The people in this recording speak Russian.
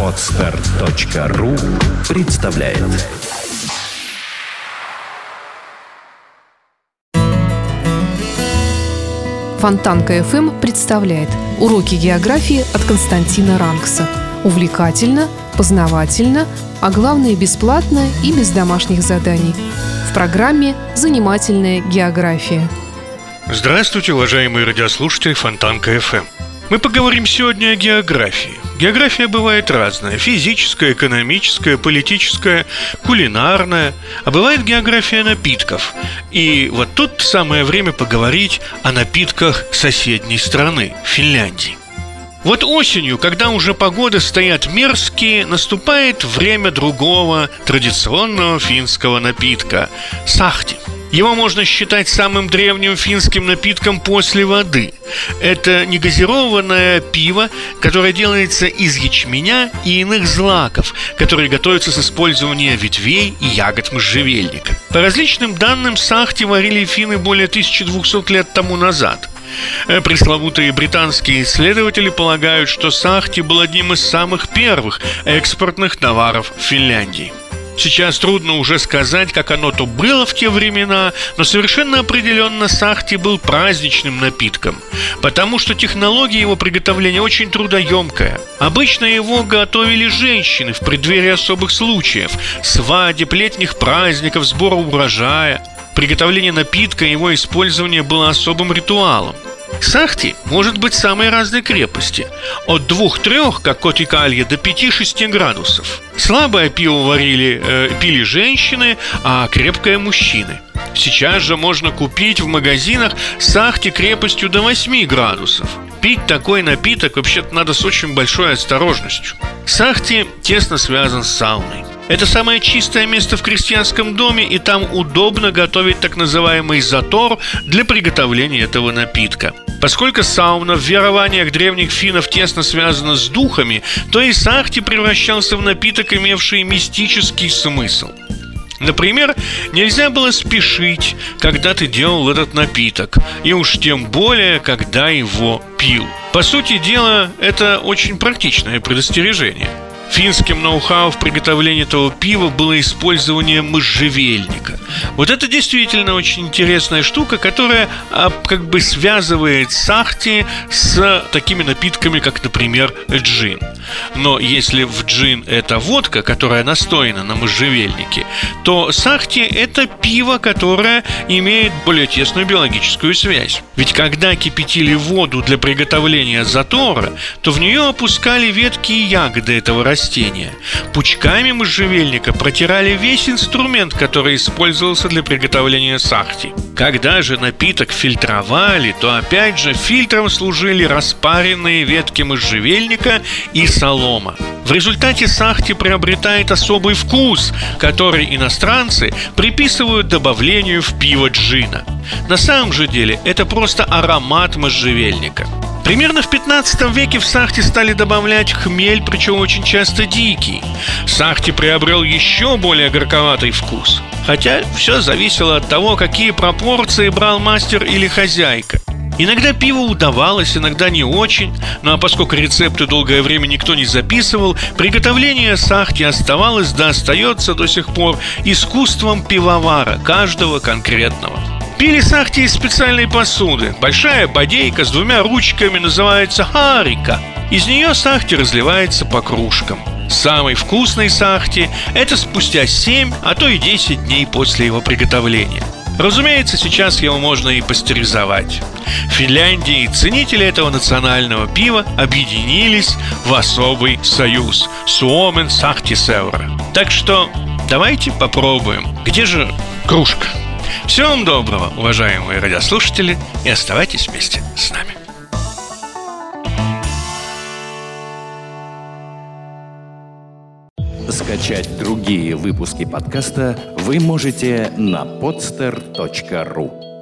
Отстар.ру представляет Фонтанка FM представляет уроки географии от Константина Рангса. Увлекательно, познавательно, а главное бесплатно и без домашних заданий. В программе «Занимательная география». Здравствуйте, уважаемые радиослушатели Фонтанка FM. Мы поговорим сегодня о географии. География бывает разная – физическая, экономическая, политическая, кулинарная, а бывает география напитков. И вот тут самое время поговорить о напитках соседней страны – Финляндии. Вот осенью, когда уже погоды стоят мерзкие, наступает время другого традиционного финского напитка – сахти – его можно считать самым древним финским напитком после воды. Это негазированное пиво, которое делается из ячменя и иных злаков, которые готовятся с использованием ветвей и ягод можжевельника. По различным данным, сахти варили финны более 1200 лет тому назад – Пресловутые британские исследователи полагают, что сахти был одним из самых первых экспортных товаров Финляндии. Сейчас трудно уже сказать, как оно то было в те времена, но совершенно определенно сахти был праздничным напитком, потому что технология его приготовления очень трудоемкая. Обычно его готовили женщины в преддверии особых случаев – свадеб, летних праздников, сбора урожая. Приготовление напитка и его использование было особым ритуалом – Сахти может быть самой разной крепости – от 2-3, как котикалья, до 5-6 градусов. Слабое пиво варили, э, пили женщины, а крепкое – мужчины. Сейчас же можно купить в магазинах сахти крепостью до 8 градусов. Пить такой напиток вообще-то надо с очень большой осторожностью. Сахти тесно связан с сауной. Это самое чистое место в крестьянском доме, и там удобно готовить так называемый затор для приготовления этого напитка. Поскольку сауна в верованиях древних финнов тесно связана с духами, то и сахти превращался в напиток, имевший мистический смысл. Например, нельзя было спешить, когда ты делал этот напиток, и уж тем более, когда его пил. По сути дела, это очень практичное предостережение – Финским ноу-хау в приготовлении этого пива было использование можжевельника. Вот это действительно очень интересная штука, которая а, как бы связывает сахти с такими напитками, как, например, джин. Но если в джин это водка, которая настоена на можжевельнике, то сахти это пиво, которое имеет более тесную биологическую связь. Ведь когда кипятили воду для приготовления затора, то в нее опускали ветки и ягоды этого растения. Пучками можжевельника протирали весь инструмент, который использовался для приготовления сахти. Когда же напиток фильтровали, то опять же фильтром служили распаренные ветки можжевельника и солома. В результате сахти приобретает особый вкус, который иностранцы приписывают добавлению в пиво джина. На самом же деле это просто аромат можжевельника. Примерно в 15 веке в сахте стали добавлять хмель, причем очень часто дикий. Сахти приобрел еще более горьковатый вкус. Хотя все зависело от того, какие пропорции брал мастер или хозяйка. Иногда пиво удавалось, иногда не очень, ну а поскольку рецепты долгое время никто не записывал, приготовление сахти оставалось да остается до сих пор искусством пивовара, каждого конкретного. Пили сахти из специальной посуды. Большая бодейка с двумя ручками называется харика. Из нее сахти разливается по кружкам. Самый вкусный сахти – это спустя 7, а то и 10 дней после его приготовления. Разумеется, сейчас его можно и пастеризовать. В Финляндии ценители этого национального пива объединились в особый союз – Суомен Сахтисевра. Так что давайте попробуем. Где же кружка? Всего вам доброго, уважаемые радиослушатели, и оставайтесь вместе с нами. Скачать другие выпуски подкаста вы можете на podster.ru